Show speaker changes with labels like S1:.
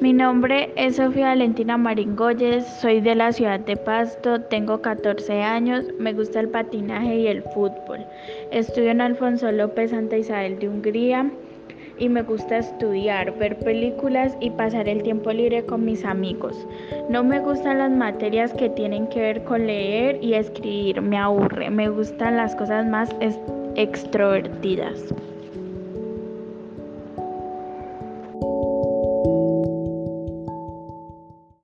S1: Mi nombre es Sofía Valentina Maringoyes, soy de la ciudad de Pasto, tengo 14 años, me gusta el patinaje y el fútbol. Estudio en Alfonso López Santa Isabel de Hungría y me gusta estudiar, ver películas y pasar el tiempo libre con mis amigos. No me gustan las materias que tienen que ver con leer y escribir, me aburre, me gustan las cosas más extrovertidas.